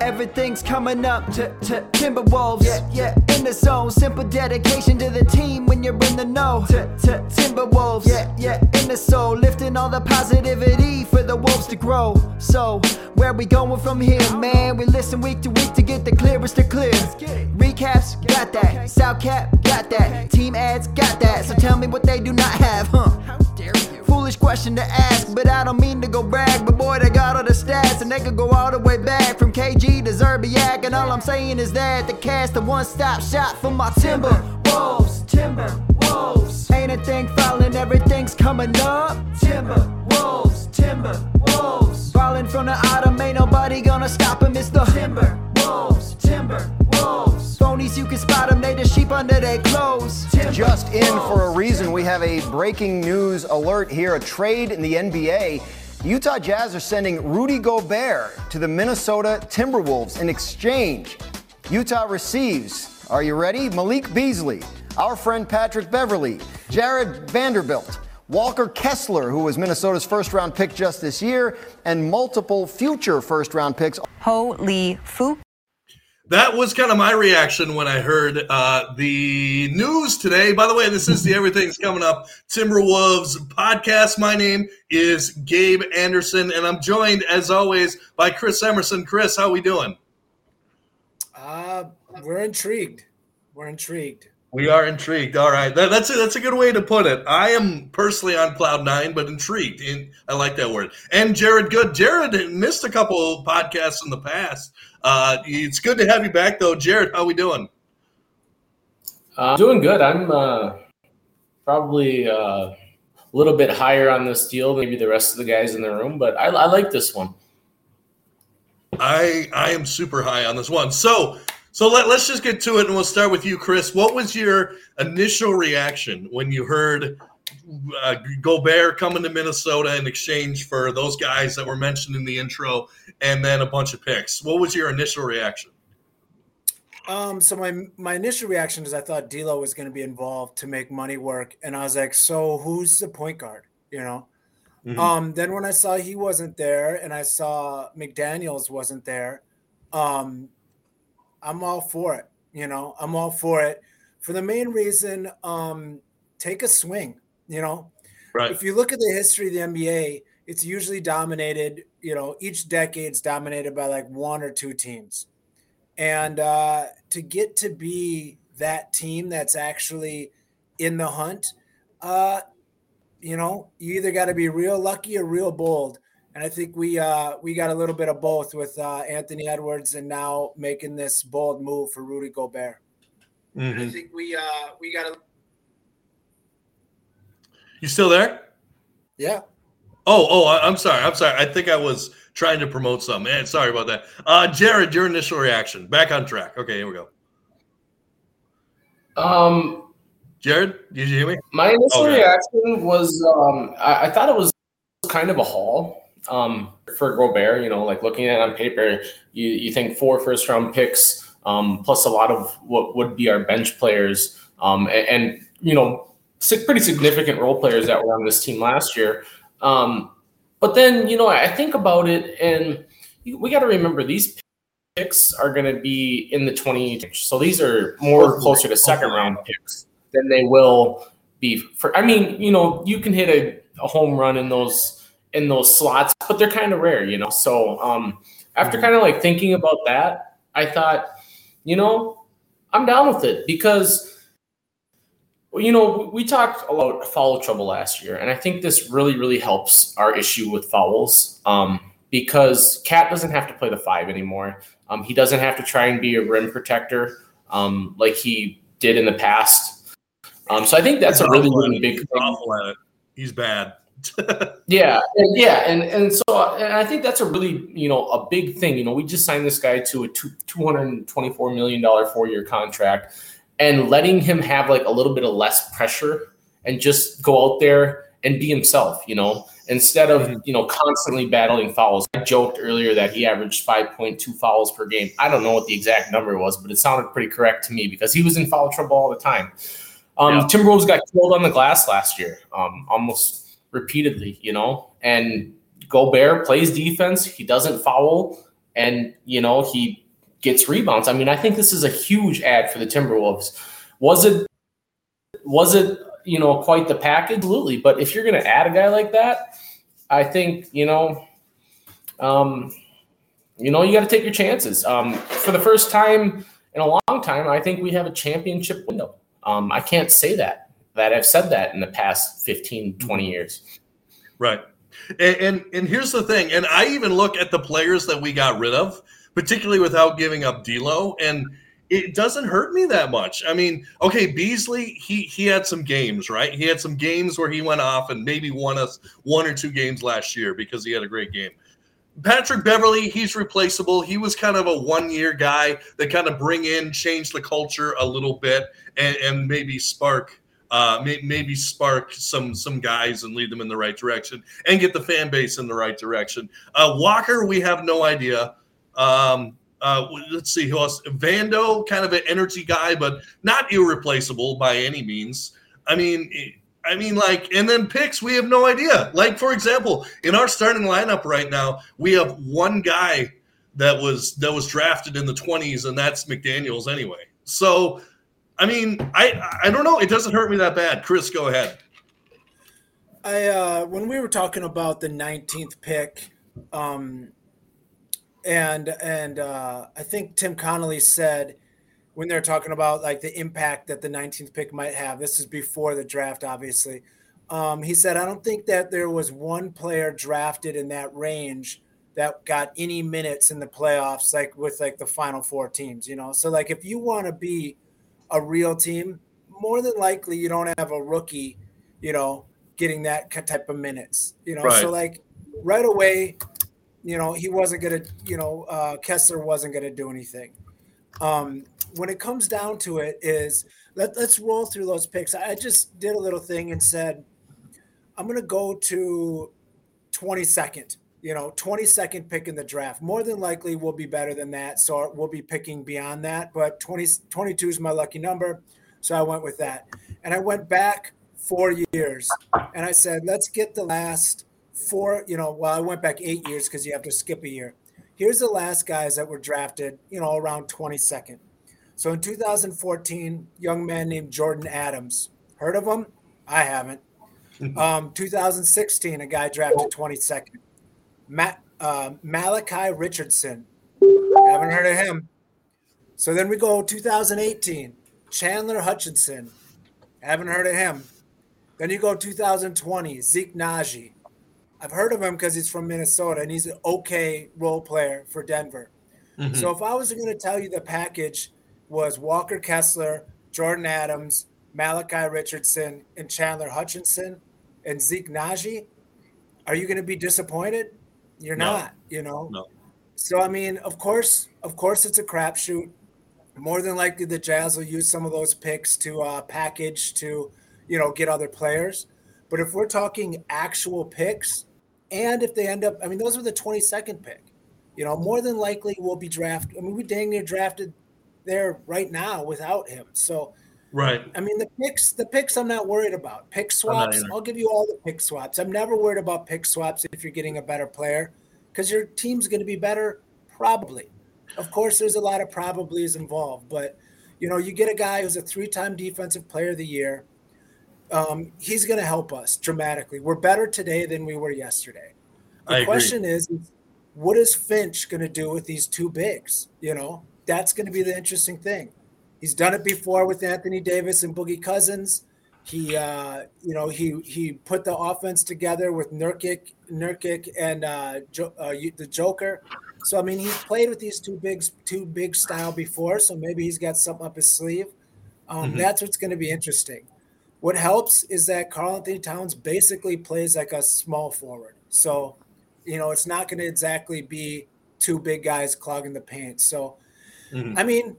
Everything's coming up to, Timberwolves. Yeah, yeah, in the zone. Simple dedication to the team when you're in the know. Timberwolves. Yeah, yeah, in the soul. Lifting all the positivity for the wolves to grow. So, where we going from here, man? We listen week to week to get the clearest of clear. Recaps, got that. South Cap, got that. Team ads, got that. So tell me what they do not have, huh? Foolish question to ask, but I don't mean to go brag. But boy, they got all the stats, and they could go all the way back from KG to Szczerbiak. And all I'm saying is that the cast a one stop shop for my timber. Wolves, timber, wolves. Ain't a thing falling, everything's coming up. Timber, wolves, timber, wolves. Falling from the autumn, ain't nobody gonna stop him. It's the timber, Just in for a reason, we have a breaking news alert here a trade in the NBA. Utah Jazz are sending Rudy Gobert to the Minnesota Timberwolves in exchange. Utah receives, are you ready? Malik Beasley, our friend Patrick Beverley, Jarred Vanderbilt, Walker Kessler, who was Minnesota's first round pick just this year, and multiple future first round picks. Ho Lee Fu. That was kind of my reaction when I heard uh, the news today. By the way, this is the Everything's Coming Up Timberwolves podcast. My name is Gabe Anderson, and I'm joined, as always, by Chris Emerson. Chris, how are we doing? Uh, we're intrigued. We're intrigued. We are intrigued. All right, that, that's a, that's a good way to put it. I am personally on cloud nine, but intrigued. And I like that word. And Jared Good. Jared missed a couple podcasts in the past. Uh, it's good to have you back, though. Jared, how we doing? Uh, doing good. I'm uh, probably uh, a little bit higher on this deal than maybe the rest of the guys in the room, but I, I like this one. I I am super high on this one. So so let, let's just get to it, and we'll start with you, Chris. What was your initial reaction when you heard uh, Gobert coming to Minnesota in exchange for those guys that were mentioned in the intro, and then a bunch of picks? What was your initial reaction? Um, so my my initial reaction is I thought D'Lo was going to be involved to make money work, and I was like, so who's the point guard? You know. Mhm. Um, then when I saw he wasn't there, and I saw McDaniels wasn't there, um, I'm all for it. You know, I'm all for it for the main reason. Um, take a swing. You know, Right. if you look at the history of the NBA, it's usually dominated, you know, each decade's dominated by like one or two teams. And uh, to get to be that team that's actually in the hunt, uh, you know, you either got to be real lucky or real bold. And I think we uh, we got a little bit of both with uh, Anthony Edwards and now making this bold move for Rudy Gobert. And I think we uh, we got to You still there? yeah. Oh, oh, I- I'm sorry. I'm sorry. I think I was trying to promote something. Man, sorry about that. Uh, Jared, your initial reaction. Back on track. Okay, here we go. Um, Jared, did you hear me? my initial Okay. reaction was um, I, I thought it was kind of a haul um, for Gobert. You know, like looking at it on paper, you, you think four first round picks um, plus a lot of what would be our bench players um, and, and you know pretty significant role players that were on this team last year. Um, but then you know I think about it and we got to remember these picks are going to be in the 20. So these are more closer to second round picks than they will be for I mean, you know, you can hit a, a home run in those in those slots, but they're kind of rare, you know. So um after kind of like thinking about that, I thought, you know, I'm down with it because you know, we talked about foul trouble last year, and I think this really, really helps our issue with fouls. Um, because KAT doesn't have to play the five anymore. Um, he doesn't have to try and be a rim protector um, like he did in the past. Um, so I think that's a really, really big He's awful at it. He's bad. Yeah, and, yeah, and and so and I think that's a really you know a big thing. You know, we just signed this guy to a two two hundred and twenty four million dollar four year contract, and letting him have like a little bit of less pressure and just go out there and be himself. You know, instead of you know constantly battling fouls. I joked earlier that he averaged five point two fouls per game. I don't know what the exact number was, but it sounded pretty correct to me because he was in foul trouble all the time. Um, Yeah. Timberwolves got killed on the glass last year, um, almost repeatedly, you know. And Gobert plays defense; he doesn't foul, and you know he gets rebounds. I mean, I think this is a huge ad for the Timberwolves. Was it? Was it? You know, quite the package, absolutely. But if you're going to add a guy like that, I think you know, um, you know, you got to take your chances. Um, for the first time in a long time, I think we have a championship window. Um, I can't say that that I've said that in the past 15, 20 mm-hmm. years. Right. And, and, and here's the thing, and I even look at the players that we got rid of, particularly without giving up D'Lo, and it doesn't hurt me that much. I mean, okay, Beasley, he he had some games, right? He had some games where he went off and maybe won us one or two games last year because he had a great game. Patrick Beverley, he's replaceable. He was kind of a one year guy that kind of bring in, change the culture a little bit, and, and maybe spark uh, may, maybe spark some some guys and lead them in the right direction and get the fan base in the right direction. Uh, Walker, we have no idea. Um, uh, let's see who else. Vando, kind of an energy guy, but not irreplaceable by any means. I mean, I mean, like, and then picks, we have no idea. Like, for example, in our starting lineup right now, we have one guy that was that was drafted in the 20s, and that's McDaniels anyway. So I mean, I I don't know. It doesn't hurt me that bad. Chris, go ahead. I uh, when we were talking about the 19th pick, um, and and uh, I think Tim Connolly said when they're talking about like the impact that the 19th pick might have. This is before the draft, obviously. Um, he said, I don't think that there was one player drafted in that range that got any minutes in the playoffs, like with like the final four teams, you know. So like if you want to be a real team, more than likely you don't have a rookie, you know, getting that type of minutes. You know, right. so like right away, you know, he wasn't gonna, you know, uh, Kessler wasn't gonna do anything. Um, when it comes down to it, is let, let's roll through those picks. I just did a little thing and said, I'm gonna go to 22nd you know, 22nd pick in the draft. More than likely, we'll be better than that. So we'll be picking beyond that. But 20, 22 is my lucky number. So I went with that. And I went back four years and I said, let's get the last four, you know, well, I went back eight years because you have to skip a year. Here's the last guys that were drafted, you know, around 22nd. So in 2014, young man named Jordan Adams. Heard of him? I haven't. Um, 2016, a guy drafted 22nd. Matt, uh, Malachi Richardson. Haven't heard of him. So then we go 2018, Chandler Hutchison. Haven't heard of him. Then you go 2020, Zeke Nnaji. I've heard of him because he's from Minnesota and he's an okay role player for Denver. Mm-hmm. So if I was going to tell you the package was Walker Kessler, Jordan Adams, Malachi Richardson, and Chandler Hutchison and Zeke Nnaji, are you going to be disappointed? You're no. not, you know. No. So I mean, of course, of course, it's a crapshoot. More than likely, the Jazz will use some of those picks to uh, package to, you know, get other players. But if we're talking actual picks, and if they end up, I mean, those were the 22nd pick. You know, more than likely we'll be drafted. I mean, we dang near drafted there right now without him. So, right. I mean, the picks, the picks, I'm not worried about. Pick swaps, I'll give you all the pick swaps. I'm never worried about pick swaps if you're getting a better player because your team's going to be better, probably. Of course, there's a lot of probablys involved, but you know, you get a guy who's a three-time defensive player of the year. Um, he's going to help us dramatically. We're better today than we were yesterday. The I question is, is, what is Finch going to do with these two bigs? You know, that's going to be the interesting thing. He's done it before with Anthony Davis and Boogie Cousins. He, uh, you know, he he put the offense together with Nurkic, Nurkic, and uh, jo- uh, the Joker. So I mean, he's played with these two bigs, two big style before. So maybe he's got something up his sleeve. Um, mm-hmm. That's what's going to be interesting. What helps is that Karl-Anthony Towns basically plays like a small forward. So, you know, it's not going to exactly be two big guys clogging the paint. So, mm-hmm. I mean,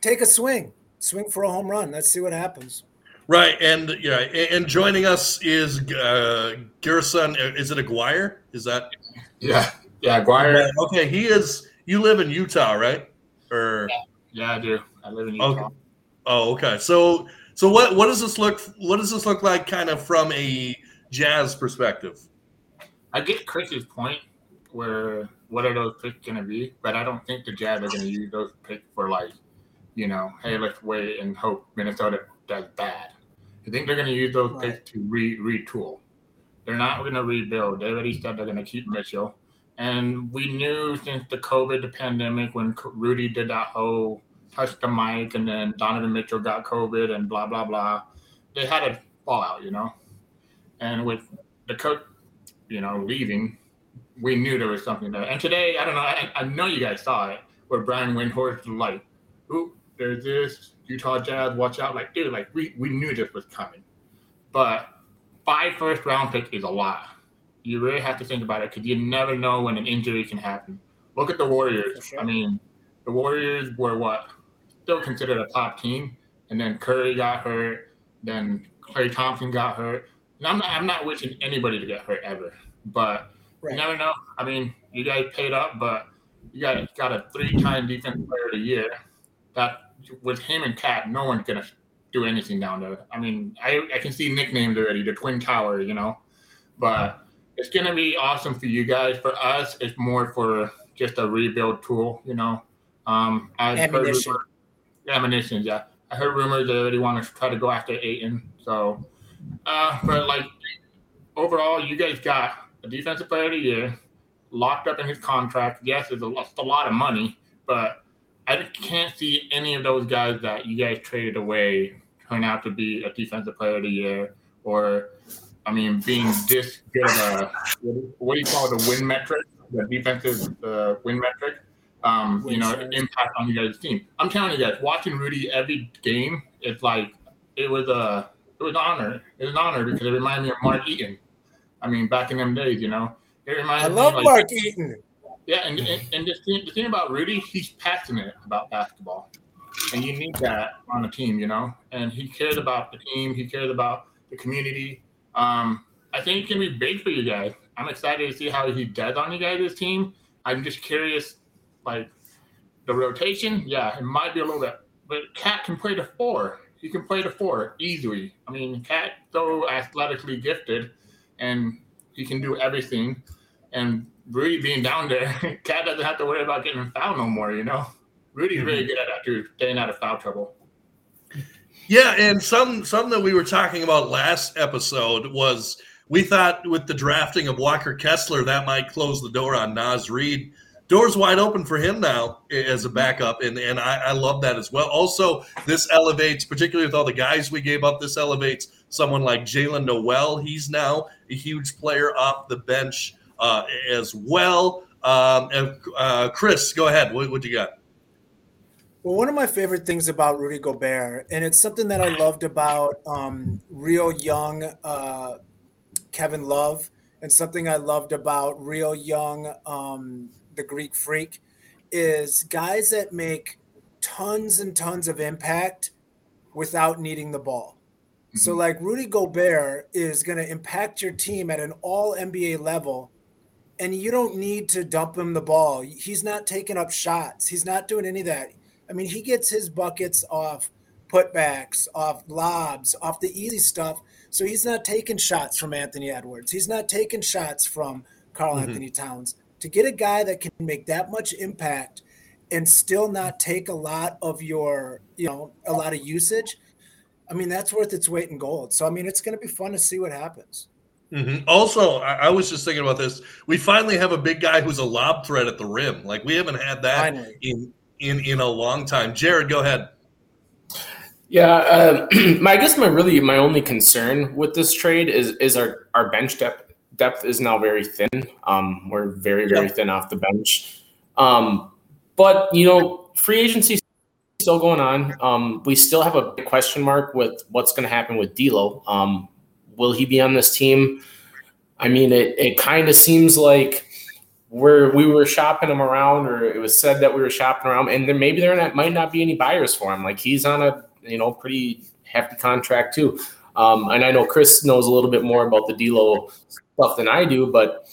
take a swing, swing for a home run. Let's see what happens. Right, and yeah, and joining us is uh Gerson. Is it Aguirre? Is that? Yeah, yeah, Aguirre. Okay, he is. You live in Utah, right? Or yeah, yeah I do. I live in Utah. Okay. Oh, okay. So, so what what does this look? What does this look like, kind of from a jazz perspective? I get Chris's point where what are those picks going to be, but I don't think the Jazz are going to use those picks for like, you know, hey, let's wait and hope Minnesota does bad. I think they're going to use those right. picks to re retool. They're not going to rebuild. They already said they're going to keep Mitchell. And we knew since the COVID pandemic when Rudy did that whole touch the mic and then Donovan Mitchell got COVID and blah, blah, blah, they had a fallout, you know? And with the coach, you know, leaving, we knew there was something there. And today, I don't know, I, I know you guys saw it, where Brian Windhorst was like, ooh, there's this Utah Jazz, watch out. Like, dude, like, we, we knew this was coming. But five first round picks is a lot. You really have to think about it because you never know when an injury can happen. Look at the Warriors. Sure. I mean, the Warriors were what? Still considered a top team. And then Curry got hurt. Then Klay Thompson got hurt. And I'm not, I'm not wishing anybody to get hurt ever. But right. you never know. I mean, you guys paid up, but you got, got a three time defense player of the year. That with him and KAT, no one's going to do anything down there. I mean, I, I can see nicknames already, the Twin Tower, you know. But it's going to be awesome for you guys. For us, it's more for just a rebuild tool, you know. Um, I ammunition. Heard ammunition, yeah. I heard rumors they already want to try to go after Ayton. So, uh, but like overall, you guys got a defensive player of the year locked up in his contract. Yes, it's a, it's a lot of money, but I can't see any of those guys that you guys traded away turn out to be a defensive player of the year or I mean, being this good of a what do you call it, the win metric, the defensive uh, win metric, um, you know, impact on you guys' team. I'm telling you guys, watching Rudy every game, it's like it was a it was an honor. It was an honor because it reminded me of Mark Eaton. I mean, back in them days, you know, it reminds I love me, like, Mark Eaton. Yeah, and, and, and the, thing, the thing about Rudy, he's passionate about basketball. And you need that on a team, you know? And he cares about the team, he cares about the community. Um, I think it can be big for you guys. I'm excited to see how he does on you guys' team. I'm just curious, like the rotation. Yeah, it might be a little bit, but KAT can play the four. He can play the four easily. I mean, KAT so athletically gifted, and he can do everything. And Rudy being down there, KAT doesn't have to worry about getting fouled no more. You know, Rudy's mm-hmm. really good at too, staying out of foul trouble. Yeah, and some some that we were talking about last episode was we thought with the drafting of Walker Kessler that might close the door on Naz Reid. Doors wide open for him now as a backup, and, and I, I love that as well. Also, this elevates, particularly with all the guys we gave up, this elevates someone like Jaylen Nowell. He's now a huge player off the bench uh, as well. Um, uh, Chris, go ahead. What, what you got? Well, one of my favorite things about Rudy Gobert, and it's something that I loved about um, real young uh, Kevin Love, and something I loved about real young um, the Greek Freak, is guys that make tons and tons of impact without needing the ball. Mm-hmm. So, like Rudy Gobert is going to impact your team at an all NBA level, and you don't need to dump him the ball. He's not taking up shots, he's not doing any of that I mean, he gets his buckets off putbacks, off lobs, off the easy stuff. So he's not taking shots from Anthony Edwards. He's not taking shots from Karl mm-hmm. Anthony Towns. To get a guy that can make that much impact and still not take a lot of your, you know, a lot of usage, I mean, that's worth its weight in gold. So, I mean, it's going to be fun to see what happens. Mm-hmm. Also, I, I, was just thinking about this. We finally have a big guy who's a lob threat at the rim. Like we haven't had that finally. in in in a long time. Jared, go ahead. Yeah, uh, my I guess my really my only concern with this trade is is our our bench depth depth is now very thin. Um, we're very very yeah. thin off the bench. Um, but you know, free agency still going on. Um, we still have a big question mark with what's going to happen with D'Lo. Um, will he be on this team? I mean, it it kind of seems like where we were shopping him around, or it was said that we were shopping around, and then maybe there not, might not be any buyers for him. Like he's on a you know pretty hefty contract too. Um, and I know Chris knows a little bit more about the D'Lo stuff than I do, but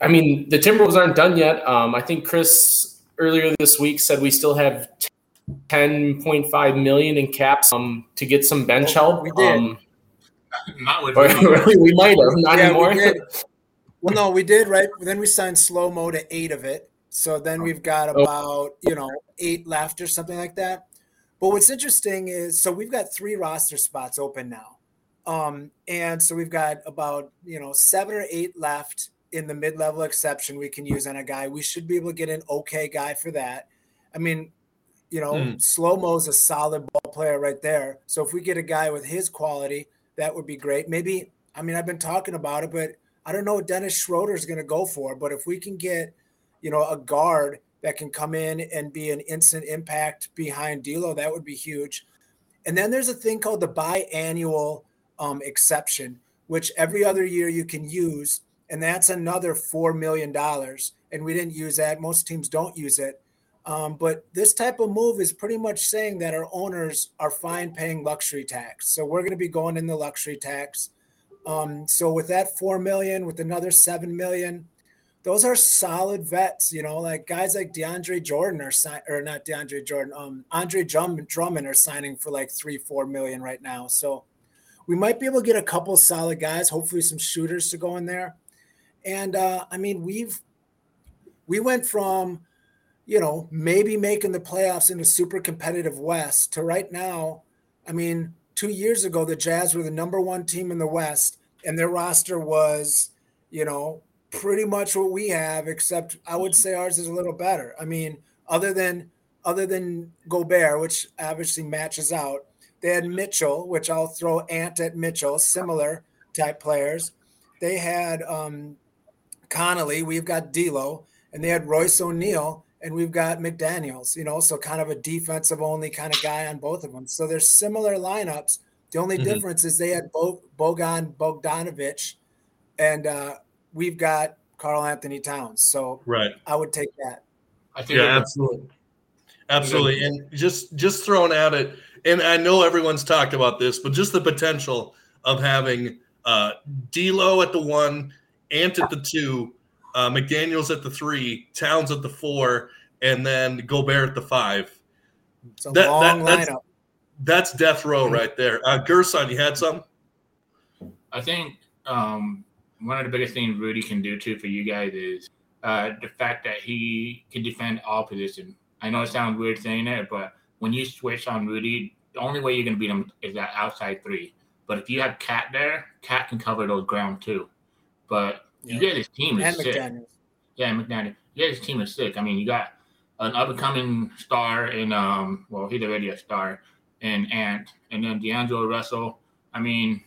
I mean the Timberwolves aren't done yet. Um, I think Chris earlier this week said we still have 10.5 million in caps um, to get some bench help. We did. Not with we might have not yeah, anymore. Well, no, we did right. Then we signed slow mo to eight of it. So then we've got Oh. about you know eight left or something like that. But what's interesting is so we've got three roster spots open now, um, and so we've got about you know seven or eight left in the mid level exception we can use on a guy. We should be able to get an okay guy for that. I mean, you know, Hmm. slow mo's a solid ball player right there. So if we get a guy with his quality, that would be great. Maybe I mean I've been talking about it, but I don't know what Dennis Schroeder is going to go for. But if we can get, you know, a guard that can come in and be an instant impact behind D'Lo, that would be huge. And then there's a thing called the biannual um, exception, which every other year you can use, and that's another four million dollars. And we didn't use that. Most teams don't use it. Um, but this type of move is pretty much saying that our owners are fine paying luxury tax. So we're going to be going in the luxury tax. Um, so with that four million, with another seven million, those are solid vets. You know, like guys like DeAndre Jordan are sign or not DeAndre Jordan, um, Andre Drum- Drummond are signing for like three, four million right now. So we might be able to get a couple solid guys, hopefully some shooters to go in there. And uh, I mean, we've we went from you know maybe making the playoffs in a super competitive West to right now. I mean, two years ago the Jazz were the number one team in the West, and their roster was you know pretty much what we have, except I would say ours is a little better. I mean, other than other than Gobert, which obviously matches out. They had Mitchell, which I'll throw Ant at Mitchell, similar type players. They had um, Conley, we've got D'Lo, and they had Royce O'Neale, and we've got McDaniels. You know, so kind of a defensive only kind of guy on both of them. So they're similar lineups. The only Mhm. difference is they had Bo- Bojan Bogdanovich, and uh, we've got Karl-Anthony Towns. So Right. I would take that. I think Yeah, absolutely. Absolutely. And just just throwing at it, and I know everyone's talked about this, but just the potential of having uh D'Lo at the one, Ant at the two, uh, McDaniels at the three, Towns at the four, and then Gobert at the five. It's a That- that- long that's- lineup. That's death row right there. Uh, Gerson, you had some? I think um, one of the biggest things Rudy can do too for you guys is uh, the fact that he can defend all positions. I know it sounds weird saying it, but when you switch on Rudy, the only way you're going to beat him is that outside three. But if you have KAT there, KAT can cover those ground too. But you Yeah. guys' his team is And sick. McDaniels. Yeah, McDaniel. You Yeah, his team is sick. I mean, you got an up and coming star in um well, he's already a star in Ant, and then D'Angelo Russell. I mean,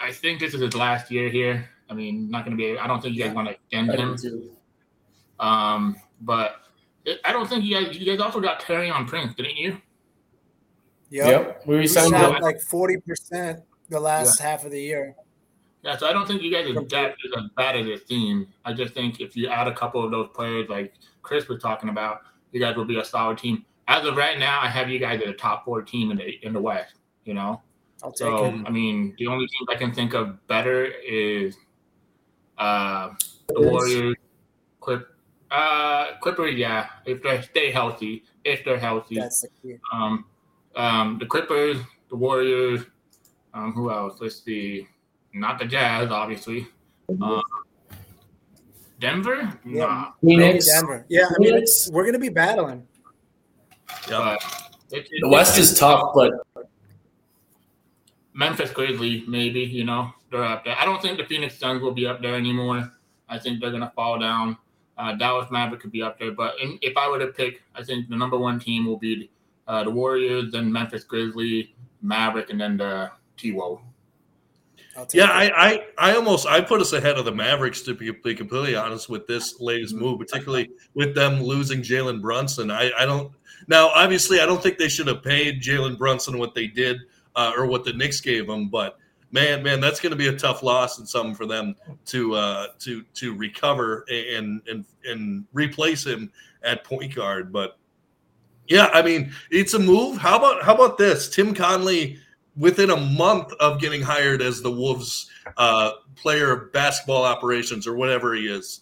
I think this is his last year here. I mean, not gonna be I don't think you guys Yeah. want to extend him. too. Um, but it, I don't think you guys you guys also got Taurean Prince, didn't you? Yep. Yep. We We resigned shot like 40% the last half of the year. Yeah, so I don't think you guys are that as bad as it seems. I just think if you add a couple of those players like Chris was talking about, you guys will be a solid team. As of right now, I have you guys at a top four team in the in the West. You know, I'll so. I mean, the only team I can think of better is uh, the Warriors, Clip, uh, Clippers. Yeah, if they stay healthy, if they're healthy. That's the. Um, um, the Clippers, the Warriors. Um, who else? Let's see. Not the Jazz, obviously. Um, Denver? Yeah. Nah. Phoenix. Denver. Yeah, I mean, it's, we're going to be battling. Yeah. It, it, The West is tough, but Memphis Grizzlies, maybe, you know, they're up there. I don't think the Phoenix Suns will be up there anymore. I think they're going to fall down. Uh, Dallas Maverick could be up there. But in, if I were to pick, I think the number one team will be uh, the Warriors, then Memphis Grizzlies, Maverick, and then the T-Wolves. Yeah. I, I, I almost I put us ahead of the Mavericks to be, be completely honest with this latest Mm-hmm. move, particularly with them losing Jalen Brunson. I, I don't now obviously I don't think they should have paid Jalen Brunson what they did uh, or what the Knicks gave him, but man, man, that's going to be a tough loss and something for them to uh, to to recover and and and replace him at point guard. But yeah, I mean it's a move. How about how about this? Tim Conley within a month of getting hired as the Wolves uh, player of basketball operations or whatever he is,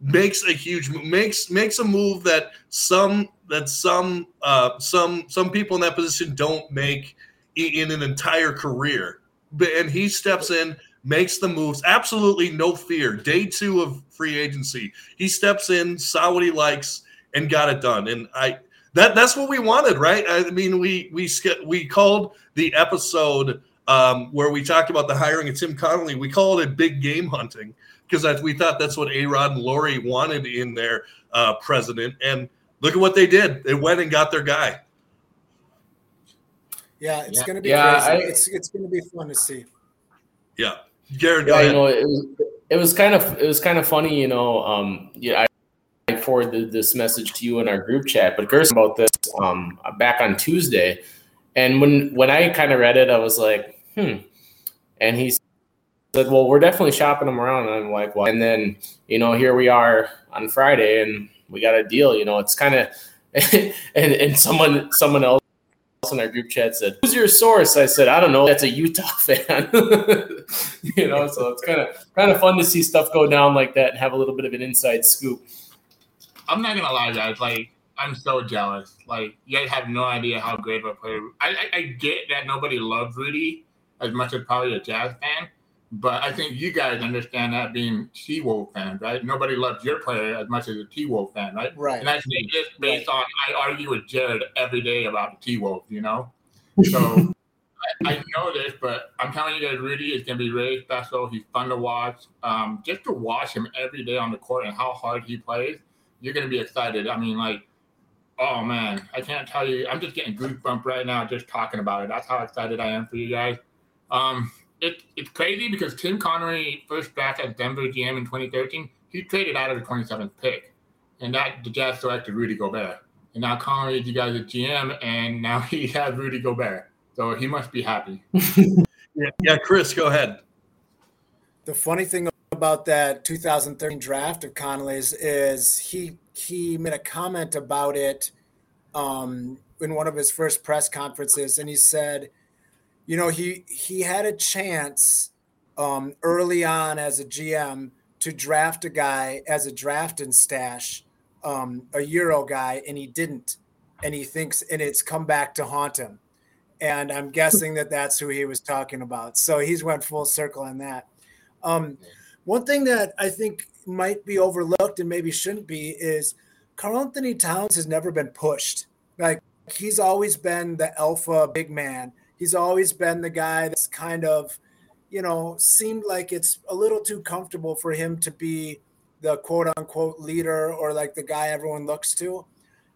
makes a huge makes makes a move that some that some uh, some some people in that position don't make in an entire career. And he steps in, makes the moves. Absolutely no fear. Day two of free agency, he steps in, saw what he likes, and got it done. And I that that's what we wanted, right? I mean, we we we called the episode um, where we talked about the hiring of Tim Connolly. We called it big game hunting because we thought that's what A Rod and Lore wanted in their uh, president. And look at what they did. They went and got their guy. Yeah, it's yeah. going to be yeah, crazy. I, it's it's going to be fun to see. Yeah, Garrett. Yeah, you know, it was, it was kind of it was kind of funny. You know, um, yeah, I forwarded this message to you in our group chat, but Gerson about this um back on Tuesday, and when when I kind of read it, I was like, hmm, and he said, well, we're definitely shopping them around, and I'm like, well, and then you know, here we are on Friday, and we got a deal. You know, it's kind of and and someone someone else in our group chat said, "Who's your source?" I said, "I don't know. That's a Utah fan." you know, so it's kind of kind of fun to see stuff go down like that and have a little bit of an inside scoop. I'm not gonna lie, guys. Like, I'm so jealous. Like, you guys have no idea how great of a player. I, I, I get that nobody loves Rudy as much as probably a Jazz fan, but I think you guys understand that being T Wolf fans, right? Nobody loves your player as much as a T Wolf fan, right? Right. And that's just based right. on I argue with Jared every day about the T Wolf, you know? So I, I, know this, but I'm telling you guys, Rudy is gonna be really special. He's fun to watch. Um, just to watch him every day on the court and how hard he plays, you're gonna be excited. I mean, like, oh man, I can't tell you. I'm just getting goosebumps right now just talking about it. That's how excited I am for you guys. Um, it, it's crazy because Tim Connery first draft as Denver GM in 2013, he traded out of the 27th pick, and that the Jazz selected Rudy Gobert. And now Connery is you guys a GM, and now he has Rudy Gobert, so he must be happy. yeah, yeah, Chris, go ahead. The funny thing about that 2013 draft of Connolly's is he he made a comment about it um, in one of his first press conferences, and he said you know, he he had a chance um, early on as a GM to draft a guy as a draft and stash, um, a Euro guy, and he didn't, and he thinks, and it's come back to haunt him. And I'm guessing that that's who he was talking about. So he's went full circle on that. Um, one thing that I think might be overlooked and maybe shouldn't be is Karl-Anthony Towns has never been pushed. Like he's always been the alpha big man he's always been the guy that's kind of, you know, seemed like it's a little too comfortable for him to be the quote unquote leader or like the guy everyone looks to.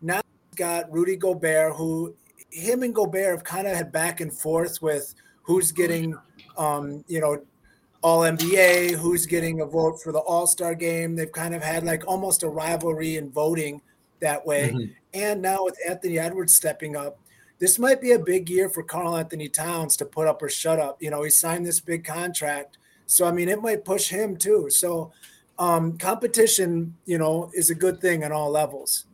Now he's got Rudy Gobert, who him and Gobert have kind of had back and forth with who's getting, um, you know, all NBA, who's getting a vote for the All Star game. They've kind of had like almost a rivalry in voting that way. Mm-hmm. And now with Anthony Edwards stepping up, this might be a big year for Karl-Anthony Towns to put up or shut up. You know, he signed this big contract. So, I mean, it might push him too. So, um, competition, you know, is a good thing on all levels.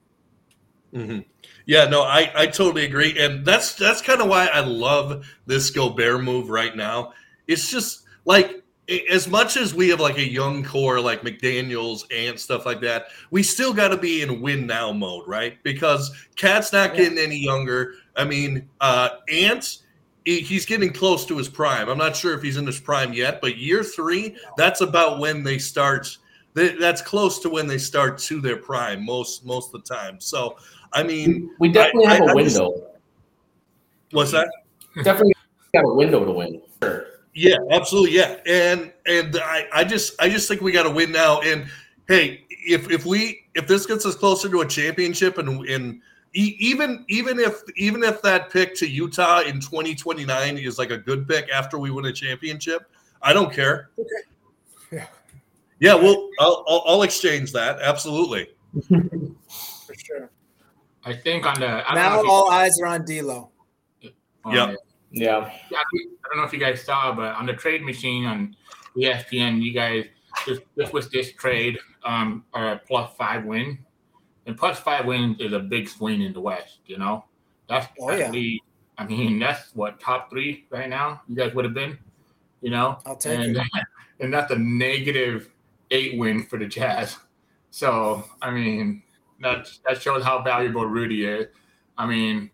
Mm-hmm. Yeah, no, I, I totally agree. And that's that's kind of why I love this Gobert move right now. It's just like as much as we have like a young core like McDaniels and stuff like that, we still got to be in win now mode, right? Because KAT's not getting any younger. I mean, uh, Ant, he's getting close to his prime. I'm not sure if he's in his prime yet, but year three, that's about when they start. That's close to when they start to their prime most most of the time. So, I mean, we definitely I, have I, a window. Just, what's that? Definitely got a window to win. Sure. Yeah, absolutely. Yeah, and and I, I just I just think we got to win now. And hey, if if we if this gets us closer to a championship, and and even even if even if that pick to Utah in 2029 is like a good pick after we win a championship, I don't care. Okay. Yeah. Yeah. Well, I'll, I'll, I'll exchange that. Absolutely. For sure. I think on the now all eyes are on D'Lo. Yeah. Yeah. I don't know if you guys saw, but on the trade machine on ESPN, you guys just this was this trade um a plus five win. And plus five wins is a big swing in the West, you know? That's oh, yeah. I mean, that's what top three right now you guys would have been, you know? I'll take and, it. And that's a negative eight win for the Jazz. So I mean, that that shows how valuable Rudy is. I mean,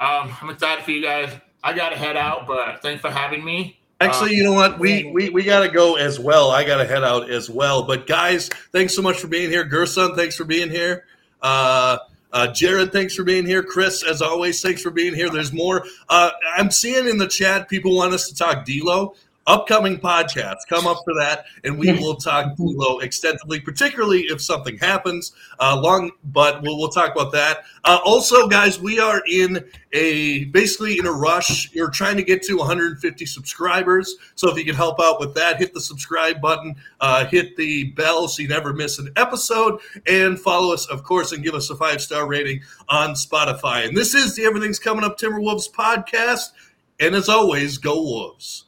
um, I'm excited for you guys. I got to head out, but thanks for having me. Actually, you know what? We we, we got to go as well. I got to head out as well. But guys, thanks so much for being here. Gerson, thanks for being here. Uh, uh, Jared, thanks for being here. Chris, as always, thanks for being here. There's more. Uh, I'm seeing in the chat people want us to talk D'Lo upcoming podcasts. Come up for that and we will talk D'Lo extensively particularly if something happens uh, long but we'll, we'll talk about that. Uh, also guys we are in a basically in a rush. You're trying to get to 150 subscribers so if you can help out with that hit the subscribe button uh, hit the bell so you never miss an episode and follow us of course and give us a five star rating on spotify. And this is the everything's coming up timberwolves podcast. And as always go wolves